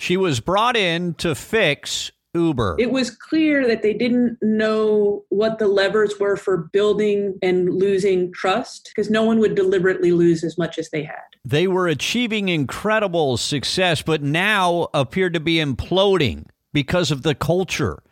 She was brought in to fix Uber. It was clear that they didn't know what the levers were for building and losing trust because no one would deliberately lose as much as they had. They were achieving incredible success, but now appeared to be imploding because of the culture.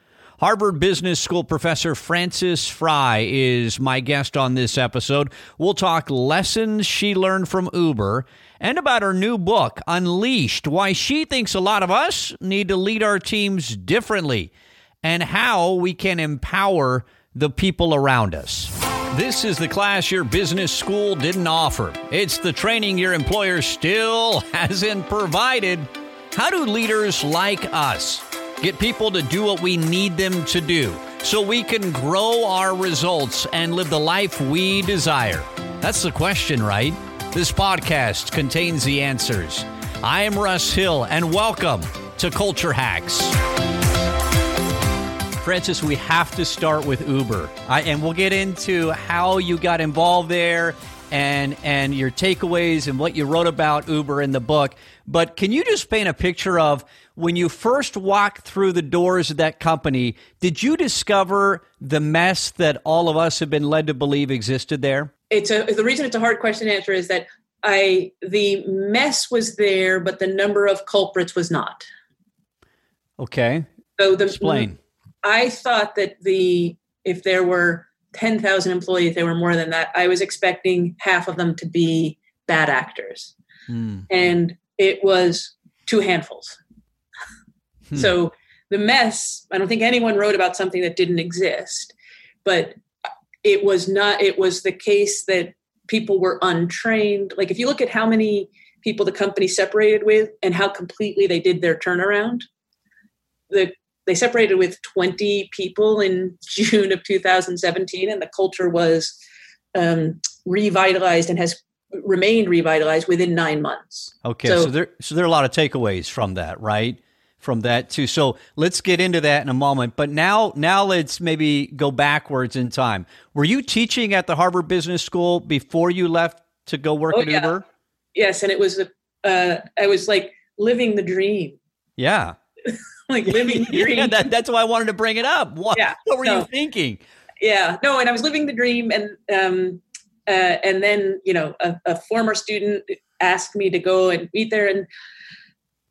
Harvard Business School professor Frances Frei is my guest on this episode. We'll talk lessons she learned from Uber and about her new book, Unleashed Why She Thinks a Lot of Us Need to Lead Our Teams Differently, and how we can empower the people around us. This is the class your business school didn't offer. It's the training your employer still hasn't provided. How do leaders like us get people to do what we need them to do so we can grow our results and live the life we desire? That's the question, right? This podcast contains the answers. I am Russ Hill, and welcome to Culture Hacks. Frances, we have to start with Uber, I, and we'll get into how you got involved there and and your takeaways and what you wrote about Uber in the book. But can you just paint a picture of when you first walked through the doors of that company? Did you discover the mess that all of us have been led to believe existed there? It's a the reason it's a hard question to answer is that I the mess was there, but the number of culprits was not. Okay. So the Explain. I thought that the if there were 10,000 employees, there were more than that. I was expecting half of them to be bad actors. Hmm. And it was two handfuls. Hmm. So the mess, I don't think anyone wrote about something that didn't exist, but it was not, it was the case that people were untrained. Like if you look at how many people the company separated with and how completely they did their turnaround, the they separated with 20 people in June of 2017, and the culture was um, revitalized and has remained revitalized within nine months. Okay, so, so there so there are a lot of takeaways from that, right? From that too. So let's get into that in a moment. But now now let's maybe go backwards in time. Were you teaching at the Harvard Business School before you left to go work Oh, at yeah. Uber? Yes, and it was uh, I was like living the dream, Yeah. like living the dream. yeah, that, that's why I wanted to bring it up. What, Yeah, what were you thinking? yeah no and i was living the dream and um uh, and then you know a, a former student asked me to go and meet there and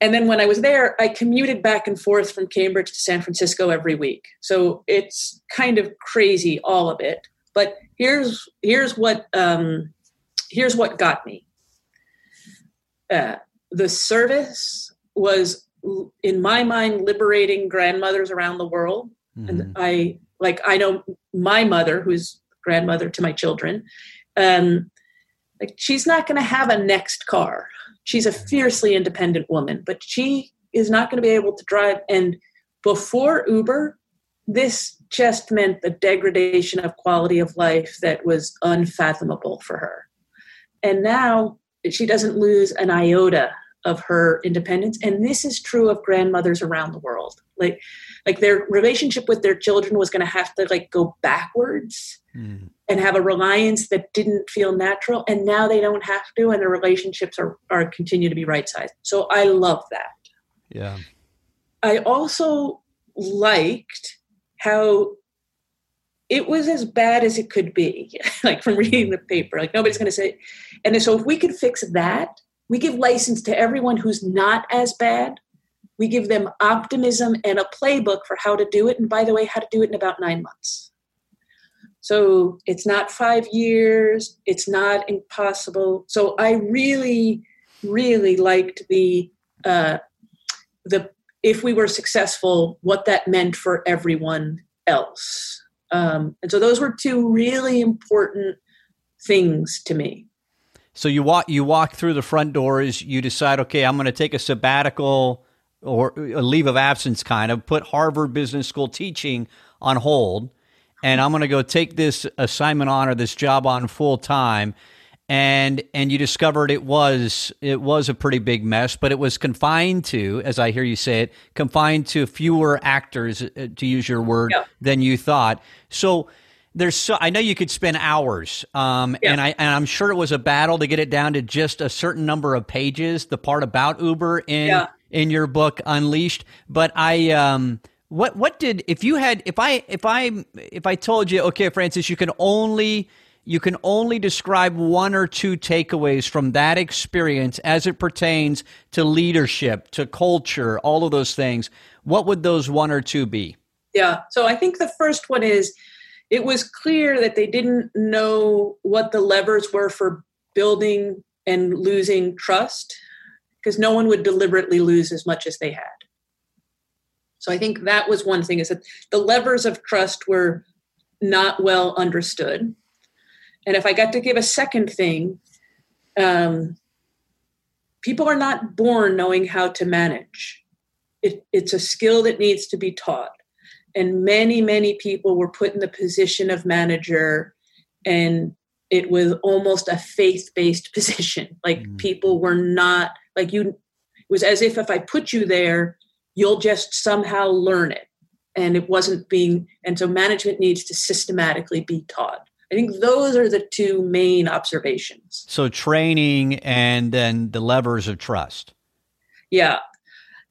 and then when i was there i commuted back and forth from cambridge to san francisco every week. So it's kind of crazy all of it. But here's here's what um here's what got me. Uh, the service was in my mind liberating grandmothers around the world. Mhm. and I like I know my mother, who's grandmother to my children, um, like she's not going to have a next car. She's a fiercely independent woman, but she is not going to be able to drive. And before Uber, this just meant the degradation of quality of life that was unfathomable for her. And now she doesn't lose an iota of her independence. And this is true of grandmothers around the world. Like like their relationship with their children was going to have to like go backwards Mhm. and have a reliance that didn't feel natural and now they don't have to and their relationships are, are continue to be right sized so i love that Yeah. i also liked how it was as bad as it could be like from reading the paper like nobody's going to say and so if we could fix that we give license to everyone who's not as bad. We give them optimism and a playbook for how to do it. And by the way how to do it in about nine months. So it's not five years. It's not impossible. So i really really liked the uh, the if we were successful what that meant for everyone else. Um, and so those were two really important things to me So you walk you walk through the front doors. You decide, okay, I'm going to take a sabbatical or a leave of absence, kind of put Harvard Business School teaching on hold, and I'm going to go take this assignment on or this job on full time. And and you discovered it was it was a pretty big mess, but it was confined to, as I hear you say it, confined to fewer actors, uh, to use your word, Yeah. than you thought. So there's so I know you could spend hours, um, Yeah. and I and I'm sure it was a battle to get it down to just a certain number of pages. The part about Uber in Yeah. in your book Unleashed. But I, um, what what did if you had if I if I if I told you okay, Frances, you can only you can only describe one or two takeaways from that experience as it pertains to leadership, to culture, all of those things. What would those one or two be? Yeah. So I think the first one is it was clear that they didn't know what the levers were for building and losing trust because no one would deliberately lose as much as they had. So I think that was one thing is that the levers of trust were not well understood. And if I got to give a second thing, um, people are not born knowing how to manage. It, it's a skill that needs to be taught and many many people were put in the position of manager and it was almost a faith-based position. Like mm. people were not like you it was as if if i put you there you'll just somehow learn it. And it wasn't being and so management needs to systematically be taught. I think those are the two main observations. So training and then the levers of trust. Yeah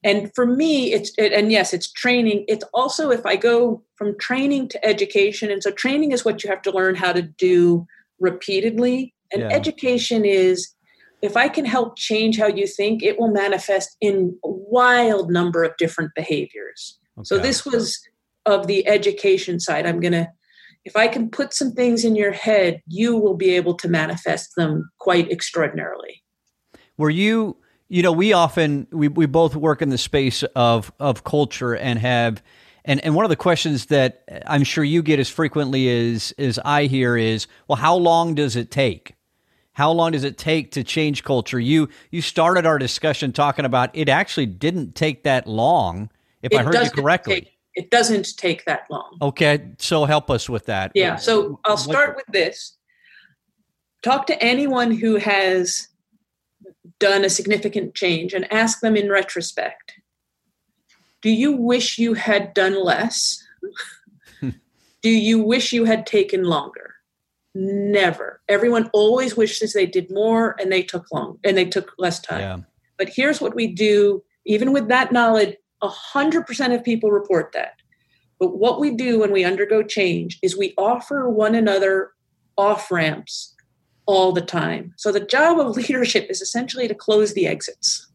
and for me it's it, and yes it's training. It's also if i go from training to education and so training is what you have to learn how to do repeatedly. And yeah. education is if i can help change how you think it will manifest in a wild number of different behaviors. Okay. so this was of the education side. I'm going to if i can put some things in your head you will be able to manifest them quite extraordinarily. Were you you know, we often we, we both work in the space of of culture and have and and one of the questions that I'm sure you get as frequently as as I hear is, well, how long does it take? How long does it take to change culture? You you started our discussion talking about it actually didn't take that long, if it I heard you correctly. Take, it doesn't take that long. Okay, so help us with that. Yeah, so I'll start with this. Talk to anyone who has done a significant change and ask them in retrospect do you wish you had done less? Do you wish you had taken longer? Never. Everyone always wishes they did more and they took long and they took less time. Yeah. but here's what we do even with that knowledge 100% of people report that. But what we do when we undergo change is we offer one another off ramps all the time. So the job of leadership is essentially to close the exits.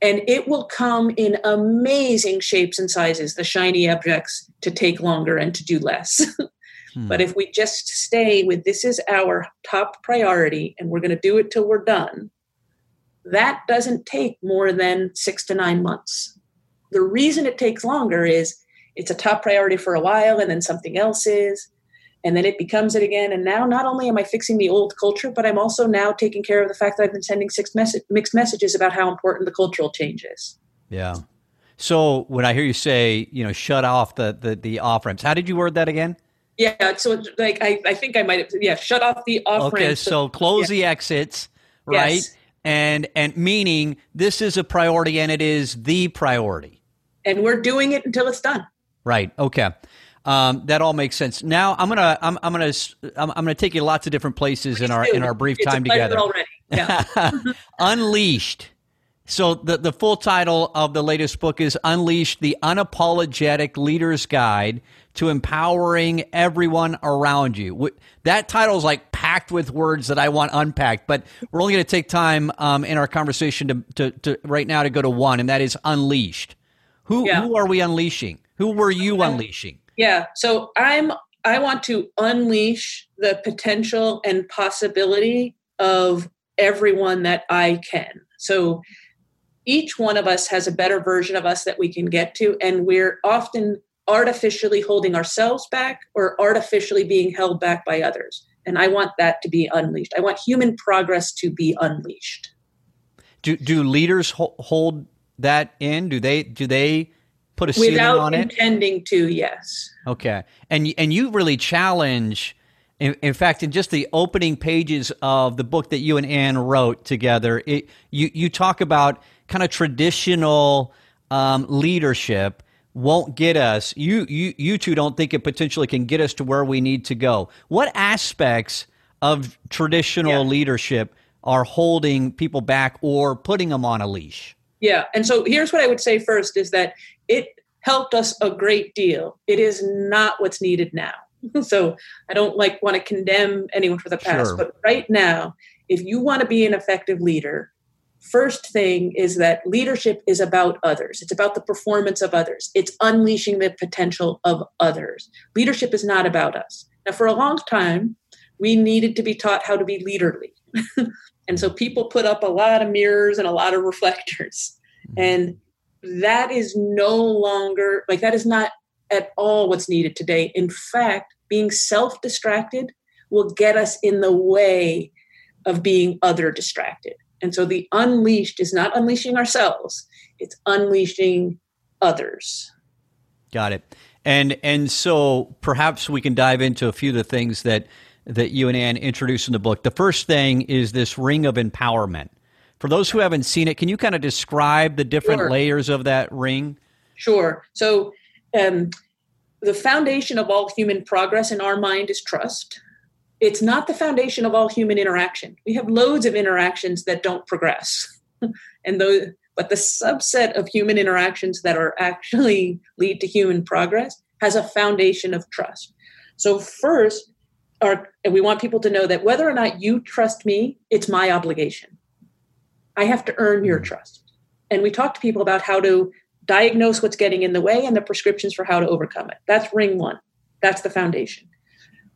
And it will come in amazing shapes and sizes, the shiny objects to take longer and to do less. hmm. But if we just stay with this is our top priority and we're going to do it till we're done, that doesn't take more than six to nine months. The reason it takes longer is it's a top priority for a while and then something else is and then it becomes it again. And now, not only am I fixing the old culture, but I'm also now taking care of the fact that I've been sending six mixed messages about how important the cultural change is. Yeah. So when I hear you say, you know, shut off the the, the off ramps, how did you word that again? Yeah. So like I, I think I might have yeah shut off the off ramps. Okay. So close yeah. the exits, right? Yes. And and meaning this is a priority and it is the priority. And we're doing it until it's done. Right. Okay. Um, that all makes sense. Now I'm gonna I'm, I'm gonna I'm, I'm, gonna take you lots of different places Please in our do. in our brief it's time together. Already. Yeah. Unleashed. So the the full title of the latest book is Unleashed: The Unapologetic Leader's Guide to Empowering Everyone Around You. That title is like packed with words that I want unpacked, but we're only going to take time um, in our conversation to, to, to right now to go to one, and that is Unleashed. Who yeah. who are we unleashing? Who were you unleashing? Yeah. So I'm I want to unleash the potential and possibility of everyone that I can. So each one of us has a better version of us that we can get to and we're often artificially holding ourselves back or artificially being held back by others. And I want that to be unleashed. I want human progress to be unleashed. Do do leaders hold that in? Do they do they put a ceiling on it? Without intending to, yes. Okay, and and you really challenge. In, in, fact, in just the opening pages of the book that you and Anne wrote together, it, you you talk about kind of traditional um, leadership won't get us. You you you two don't think it potentially can get us to where we need to go. What aspects of traditional yeah. leadership are holding people back or putting them on a leash? Yeah. And so here's what I would say first is that it helped us a great deal. It is not what's needed now. so I don't like want to condemn anyone for the past, sure. but right now, if you want to be an effective leader, first thing is that leadership is about others. It's about the performance of others. It's unleashing the potential of others. Leadership is not about us. Now, for a long time, we needed to be taught how to be leaderly. and so people put up a lot of mirrors and a lot of reflectors. Mm-hmm. And that is no longer, like, that is not at all what's needed today. In fact, being self distracted will get us in the way of being other distracted. And so the unleashed is not unleashing ourselves, it's unleashing others. Got it. And and so perhaps we can dive into a few of the things that that you and Anne introduced in the book. The first thing is this ring of empowerment. For those who haven't seen it, can you kind of describe the different sure. layers of that ring? Sure. So um, the foundation of all human progress in our mind is trust it's not the foundation of all human interaction. We have loads of interactions that don't progress. and those but the subset of human interactions that are actually lead to human progress has a foundation of trust. So first, our, we want people to know that whether or not you trust me, it's my obligation. I have to earn your mm. trust. And we talk to people about how to diagnose what's getting in the way and the prescriptions for how to overcome it. That's ring one. That's the foundation.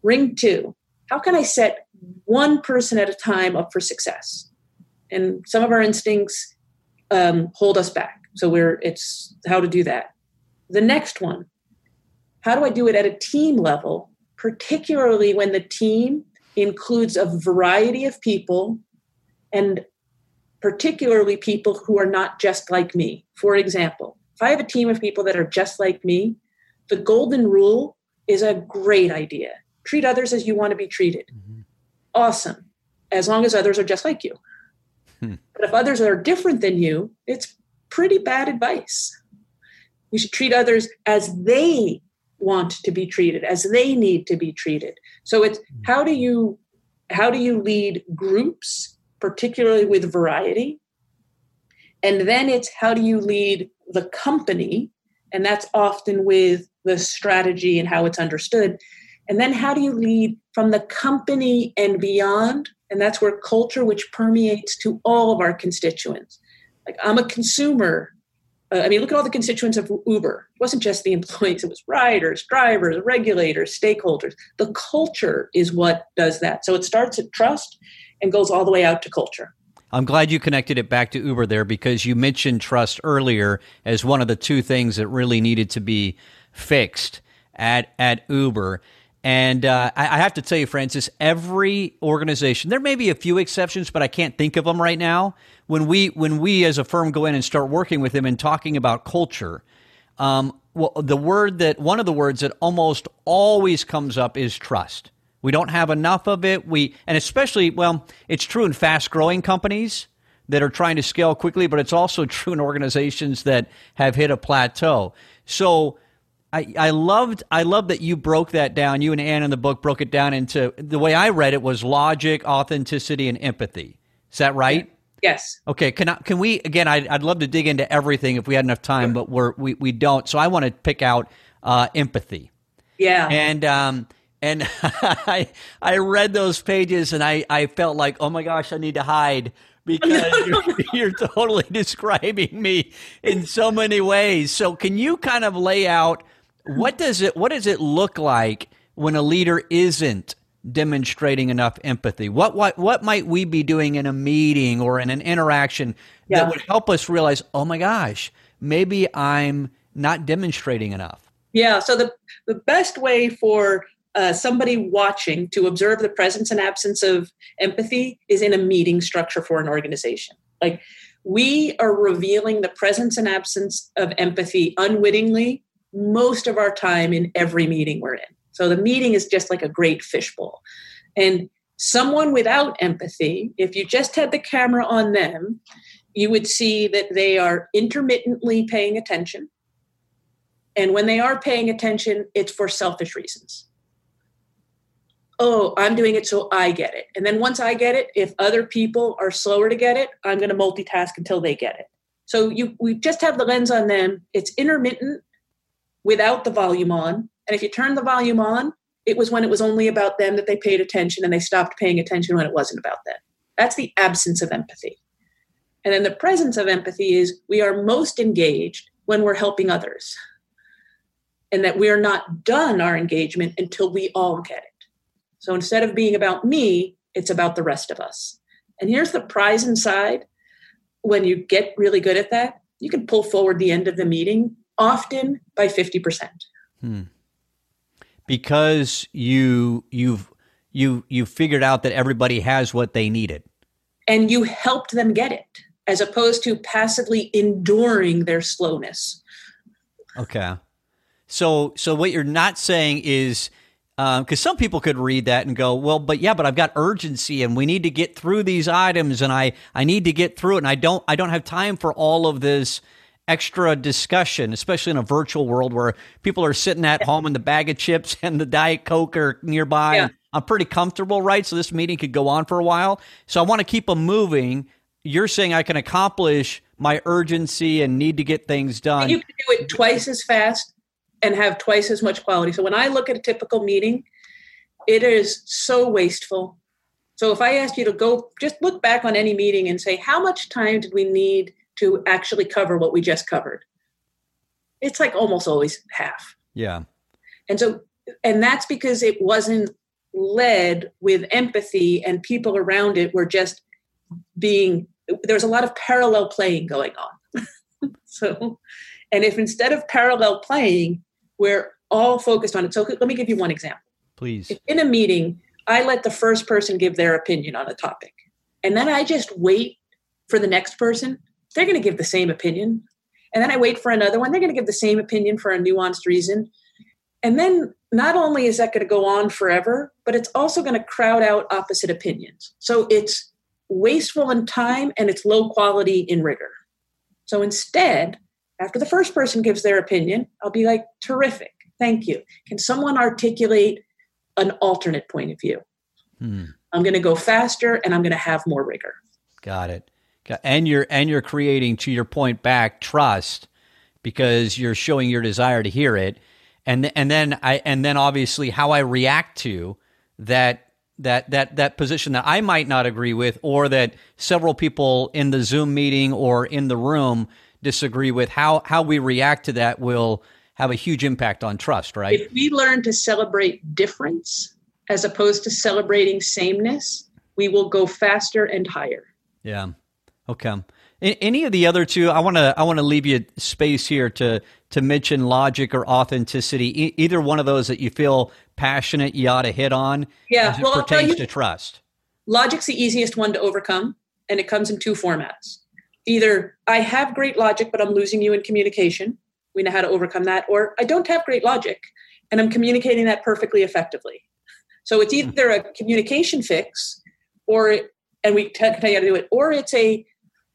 Ring two, how can I set one person at a time up for success? And some of our instincts um, hold us back. So we're it's how to do that. The next one, how do I do it at a team level, particularly when the team includes a variety of people and particularly people who are not just like me. For example, if I have a team of people that are just like me, the golden rule is a great idea treat others as you want to be treated. Mm-hmm. Awesome. As long as others are just like you. Hmm. But if others are different than you, it's pretty bad advice. We should treat others as they want to be treated, as they need to be treated. So it's hmm. how do you how do you lead groups, particularly with variety? And then it's how do you lead the company? And that's often with the strategy and how it's understood. And then how do you lead from the company and beyond? And that's where culture, which permeates to all of our constituents. Like I'm a consumer. Uh, I mean, look at all the constituents of Uber. It wasn't just the employees, it was riders, drivers, regulators, stakeholders. The culture is what does that. So it starts at trust and goes all the way out to culture. I'm glad you connected it back to Uber there because you mentioned trust earlier as one of the two things that really needed to be fixed at at Uber. And uh, I, have to tell you, Frances, every organization, there may be a few exceptions, but I can't think of them right now. When we, when we as a firm go in and start working with them and talking about culture, um, well, the word that, one of the words that almost always comes up is trust. We don't have enough of it. We, and especially, well, it's true in fast growing companies that are trying to scale quickly, but it's also true in organizations that have hit a plateau. So, I, I loved I loved that you broke that down. You and Anne in the book broke it down into the way I read it was logic, authenticity, and empathy. Is that right? Yes. Okay. Can I, can we again? I'd, I'd love to dig into everything if we had enough time, but we're we, we don't. So I want to pick out uh, empathy. Yeah. And um and I I read those pages and I I felt like oh my gosh I need to hide because you're, you're, totally describing me in so many ways. So can you kind of lay out what does it what does it look like when a leader isn't demonstrating enough empathy? What what what might we be doing in a meeting or in an interaction yeah. that would help us realize, "Oh my gosh, maybe I'm not demonstrating enough." Yeah, so the the best way for uh, somebody watching to observe the presence and absence of empathy is in a meeting structure for an organization. Like we are revealing the presence and absence of empathy unwittingly most of our time in every meeting we're in. So the meeting is just like a great fishbowl. And someone without empathy, if you just had the camera on them, you would see that they are intermittently paying attention. And when they are paying attention, it's for selfish reasons. Oh, I'm doing it so I get it. And then once I get it, if other people are slower to get it, I'm going to multitask until they get it. So you we just have the lens on them. It's intermittent without the volume on. And if you turn the volume on, it was when it was only about them that they paid attention and they stopped paying attention when it wasn't about them. That's the absence of empathy. And then the presence of empathy is we are most engaged when we're helping others. And that we're not done our engagement until we all get it. So instead of being about me, it's about the rest of us. And here's the prize inside when you get really good at that, you can pull forward the end of the meeting often by 50%. Hmm. Because you you've you you figured out that everybody has what they needed. And you helped them get it as opposed to passively enduring their slowness. Okay. So so what you're not saying is because um, some people could read that and go, well, but yeah, but I've got urgency and we need to get through these items and I, I need to get through it and I don't I don't have time for all of this extra discussion, especially in a virtual world where people are sitting at home and the bag of chips and the Diet Coke are nearby. Yeah. I'm pretty comfortable, right? So this meeting could go on for a while. So I want to keep them moving. You're saying I can accomplish my urgency and need to get things done. And you can do it twice as fast and have twice as much quality. So when I look at a typical meeting, it is so wasteful. So if I ask you to go just look back on any meeting and say, how much time did we need to actually cover what we just covered? It's like almost always half. Yeah. And so, and that's because it wasn't led with empathy and people around it were just being, there's a lot of parallel playing going on. so, and if instead of parallel playing, we're all focused on it. So let me give you one example. Please. If in a meeting, I let the first person give their opinion on a topic, and then I just wait for the next person, they're going to give the same opinion. And then I wait for another one, they're going to give the same opinion for a nuanced reason. And then not only is that going to go on forever, but it's also going to crowd out opposite opinions. So it's wasteful in time and it's low quality in rigor. So instead, after the first person gives their opinion, I'll be like, terrific, thank you. Can someone articulate an alternate point of view? Hmm. I'm going to go faster and I'm going to have more rigor. Got it. And you're and you're creating, to your point back, trust because you're showing your desire to hear it, and and then I and then obviously how I react to that that that that position that I might not agree with, or that several people in the Zoom meeting or in the room disagree with, how how we react to that will have a huge impact on trust, right? If we learn to celebrate difference as opposed to celebrating sameness, we will go faster and higher. Yeah. Okay. Any of the other two, I want to I want to leave you space here to to mention logic or authenticity. E- either one of those that you feel passionate, you ought to hit on. Yeah, as it well, pertains you, to trust. Logic's the easiest one to overcome, and it comes in two formats either I have great logic, but I'm losing you in communication. We know how to overcome that. Or I don't have great logic and I'm communicating that perfectly effectively. So it's hmm. either a communication fix or, and we tell you how to do it, or it's a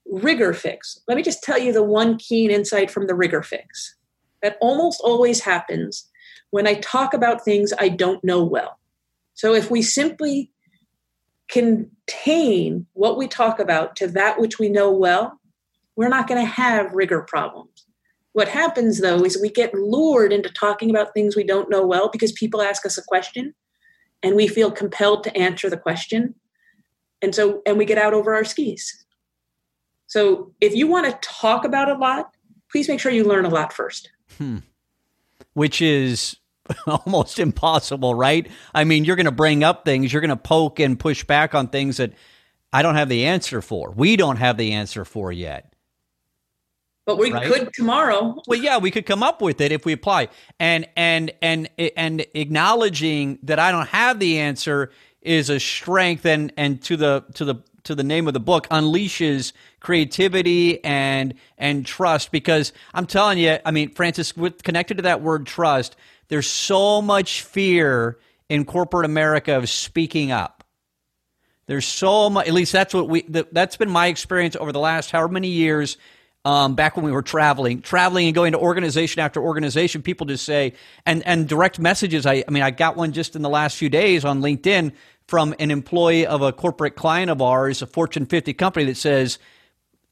rigor fix. Let me just tell you the one keen insight from the rigor fix that almost always happens when I talk about things I don't know well. So if we simply contain what we talk about to that which we know well, we're not going to have rigor problems. What happens though is we get lured into talking about things we don't know well because people ask us a question and we feel compelled to answer the question. And so, and we get out over our skis. So if you want to talk about a lot, please make sure you learn a lot first. Hmm. Which is almost impossible, right? I mean, you're going to bring up things, you're going to poke and push back on things that I don't have the answer for. We don't have the answer for yet. But we right? could tomorrow. Well, yeah, we could come up with it if we apply. And and and and acknowledging that I don't have the answer is a strength and and to the to the to the name of the book unleashes creativity and and trust because I'm telling you, I mean, Frances, with connected to that word trust, there's so much fear in corporate America of speaking up. There's so much, at least that's what we, that's been my experience over the last however many years um, back when we were traveling, traveling and going to organization after organization, people just say, and, and direct messages. I, I mean, I got one just in the last few days on LinkedIn from an employee of a corporate client of ours, a Fortune 50 company that says,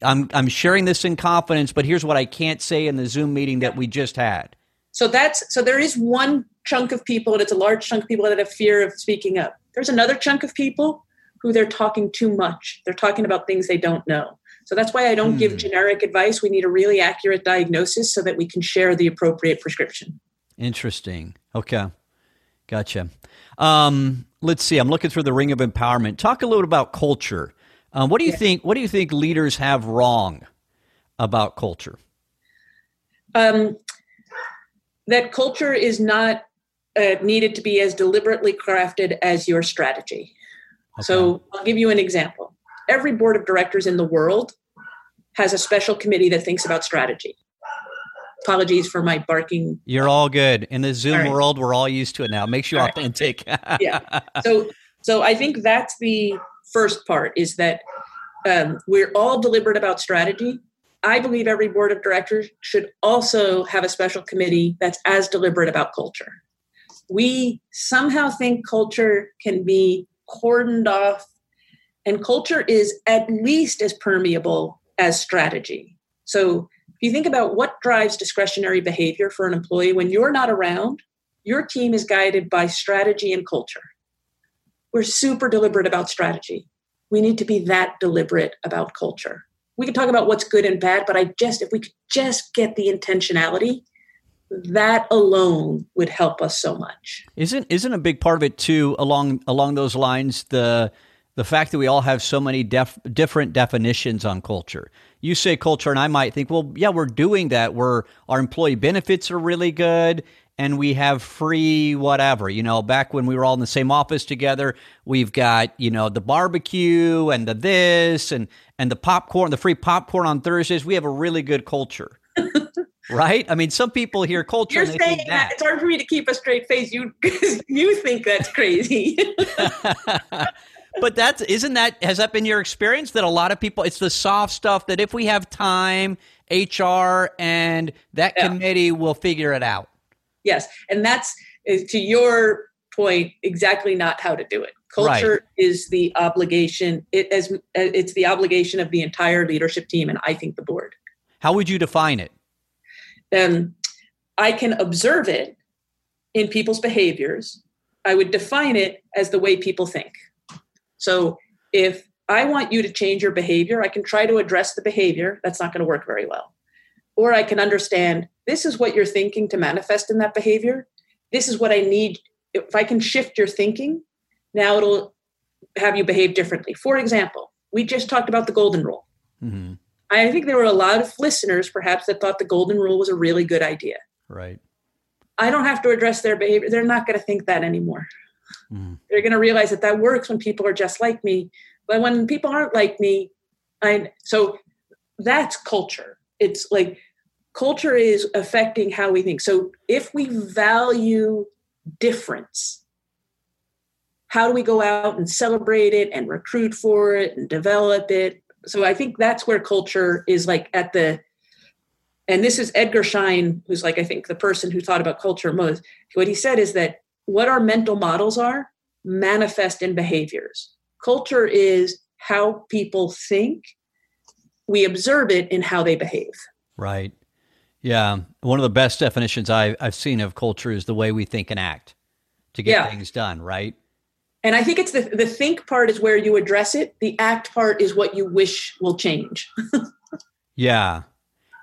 I'm I'm sharing this in confidence, but here's what I can't say in the Zoom meeting that we just had. So that's so there is one chunk of people, and it's a large chunk of people that have fear of speaking up. There's another chunk of people who they're talking too much. They're talking about things they don't know. So that's why I don't hmm. give generic advice. We need a really accurate diagnosis so that we can share the appropriate prescription. Interesting. Okay. Gotcha. Um, let's see. I'm looking through the ring of empowerment. Talk a little about culture. Um, what do you yeah. think? What do you think leaders have wrong about culture? Um, that culture is not uh, needed to be as deliberately crafted as your strategy. Okay. So I'll give you an example. Every board of directors in the world has a special committee that thinks about strategy. Apologies for my barking. You're all good. In the Zoom right. world, we're all used to it now. Makes you all authentic. Right. yeah. So so I think that's the first part is that um, we're all deliberate about strategy. I believe every board of directors should also have a special committee that's as deliberate about culture. We somehow think culture can be cordoned off, and culture is at least as permeable as strategy. So if you think about what drives discretionary behavior for an employee, when you're not around, your team is guided by strategy and culture. We're super deliberate about strategy we need to be that deliberate about culture. We can talk about what's good and bad, but I just, if we could just get the intentionality, that alone would help us so much. Isn't isn't a big part of it too along along those lines the the fact that we all have so many def, different definitions on culture. You say culture, and I might think, well, yeah, we're doing that. We're our employee benefits are really good, and we have free whatever. You know, back when we were all in the same office together, we've got, you know, the barbecue and the this and and the popcorn, the free popcorn on Thursdays. We have a really good culture. right? I mean, some people hear culture. You're saying that. that. it's hard for me to keep a straight face. You you think that's crazy. but that's isn't that has that been your experience that a lot of people it's the soft stuff that if we have time, HR and that yeah. committee will figure it out? Yes. And that's to your point exactly not how to do it. Culture right. is the obligation it as it's the obligation of the entire leadership team and i think the board. How would you define it? Um, i can observe it in people's behaviors. I would define it as the way people think so if i want you to change your behavior i can try to address the behavior that's not going to work very well or I can understand this is what you're thinking to manifest in that behavior. This is what I need. If I can shift your thinking, now it'll have you behave differently. For example, we just talked about the golden rule. Mm-hmm. I think there were a lot of listeners, perhaps, that thought the golden rule was a really good idea. Right. I don't have to address their behavior. They're not going to think that anymore. Mm. They're going to realize that that works when people are just like me. But when people aren't like me, I so that's culture. It's like culture is affecting how we think. So if we value difference, how do we go out and celebrate it and recruit for it and develop it? So I think that's where culture is like at the and this is Edgar Schein, who's like I think the person who thought about culture most. What he said is that what our mental models are manifest in behaviors. Culture is how people think. We observe it in how they behave. Right. Yeah, one of the best definitions I, have seen of culture is the way we think and act to get yeah. things done, right? And I think it's the the think part is where you address it. The act part is what you wish will change. yeah.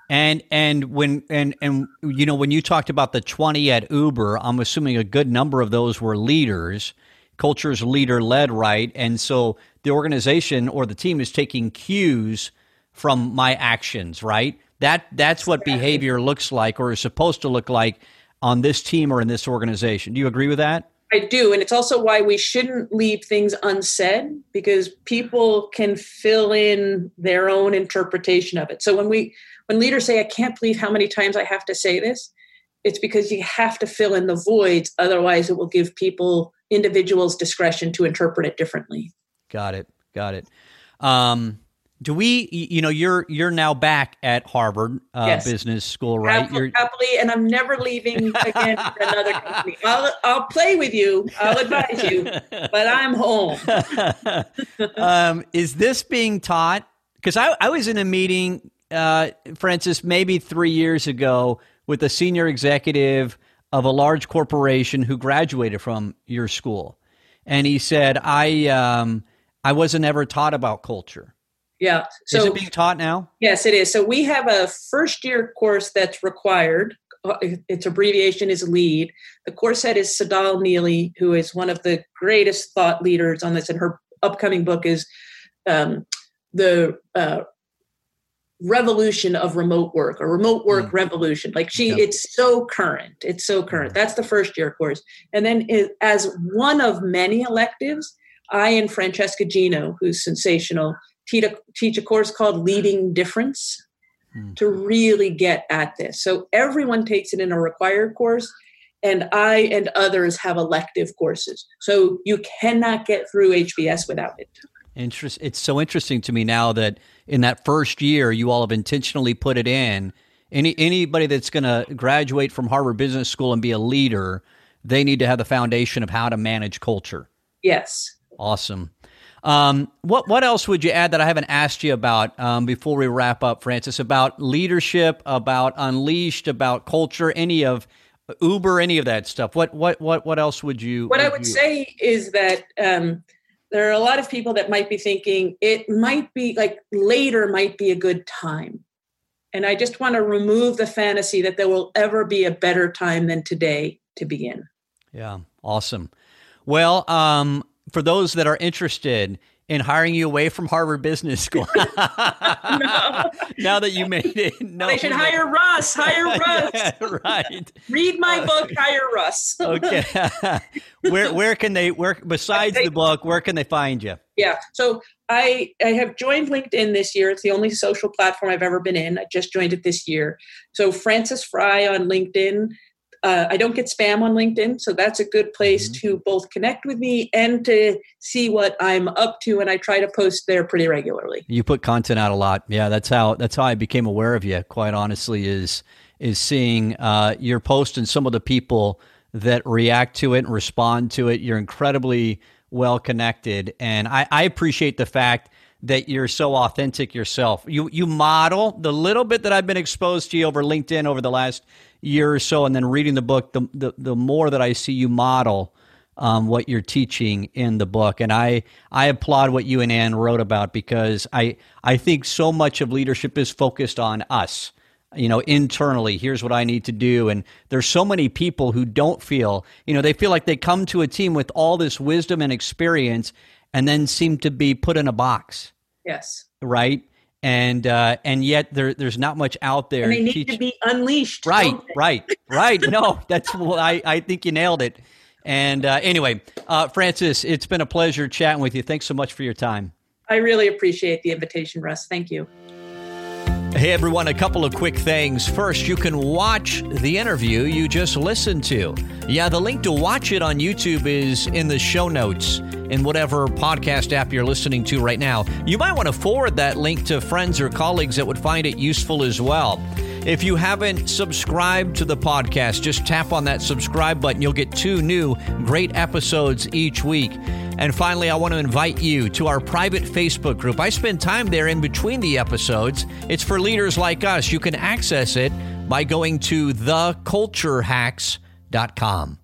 And and when and and you know when you talked about the 20 at Uber, I'm assuming a good number of those were leaders. Culture is leader led, right? And so the organization or the team is taking cues from my actions, right? That that's what behavior looks like or is supposed to look like on this team or in this organization. Do you agree with that? I do, and it's also why we shouldn't leave things unsaid because people can fill in their own interpretation of it. So when we when leaders say I can't believe how many times I have to say this, it's because you have to fill in the voids otherwise it will give people individuals discretion to interpret it differently. Got it. Got it. Um, do we? You know, you're you're now back at Harvard uh, yes. Business School, right? Happily, happily, and I'm never leaving again for another company. I'll I'll play with you. I'll advise you, but I'm home. um, is this being taught Because I, I was in a meeting, uh, Frances, maybe three years ago with a senior executive of a large corporation who graduated from your school. And he said, I, um, I wasn't ever taught about culture. Yeah. So, is it being taught now? Yes, it is. So we have a first year course that's required. Uh, its abbreviation is LEAD. The course head is Tsedal Neeley, who is one of the greatest thought leaders on this, and her upcoming book is um, the uh, revolution of remote work or remote work mm. revolution like she yep. it's so current it's so current that's the first year course and then it, as one of many electives i and francesca gino who's sensational teach a, teach a course called leading difference mm. to really get at this so everyone takes it in a required course and i and others have elective courses so you cannot get through hbs without it Interest. It's so interesting to me now that in that first year you all have intentionally put it in. Any anybody that's going to graduate from Harvard Business School and be a leader, they need to have the foundation of how to manage culture. Yes. Awesome. Um, what what else would you add that I haven't asked you about um, before we wrap up, Frances? About leadership, about unleashed, about culture, any of Uber, any of that stuff. What what what what else would you? What would I would you... say is that. Um, there are a lot of people that might be thinking it might be like later might be a good time. And I just want to remove the fantasy that there will ever be a better time than today to begin. Yeah, awesome. Well, um, for those that are interested in hiring you away from Harvard Business School. no. Now that you made it, no. They should hire Russ. Hire Russ. yeah, right. Read my book. Hire Russ. okay. where where can they? Where besides they, the book, where can they find you? Yeah. So I I have joined LinkedIn this year. It's the only social platform I've ever been in. I just joined it this year. So Frances Frei on LinkedIn. Uh, I don't get spam on LinkedIn, so that's a good place mm-hmm. to both connect with me and to see what I'm up to. And I try to post there pretty regularly. You put content out a lot, yeah. That's how that's how I became aware of you. Quite honestly, is is seeing uh, your post and some of the people that react to it and respond to it. You're incredibly well connected, and I, I appreciate the fact that you're so authentic yourself. You you model the little bit that I've been exposed to you over LinkedIn over the last year or so, and then reading the book, the the, the more that I see you model um, what you're teaching in the book, and I I applaud what you and Anne wrote about because I I think so much of leadership is focused on us. You know, internally, here's what I need to do. And there's so many people who don't feel, you know, they feel like they come to a team with all this wisdom and experience and then seem to be put in a box. Yes. Right and uh, and yet there there's not much out there. And they need teach- to be unleashed. Right, right, right. No, that's well, I I think you nailed it. And uh, anyway, uh, Frances, it's been a pleasure chatting with you. Thanks so much for your time. I really appreciate the invitation, Russ. Thank you. Hey everyone, a couple of quick things. First, you can watch the interview you just listened to. Yeah, the link to watch it on YouTube is in the show notes in whatever podcast app you're listening to right now. You might want to forward that link to friends or colleagues that would find it useful as well. If you haven't subscribed to the podcast, just tap on that subscribe button. You'll get two new great episodes each week. And finally, I want to invite you to our private Facebook group. I spend time there in between the episodes. It's for leaders like us. You can access it by going to theculturehacks.com.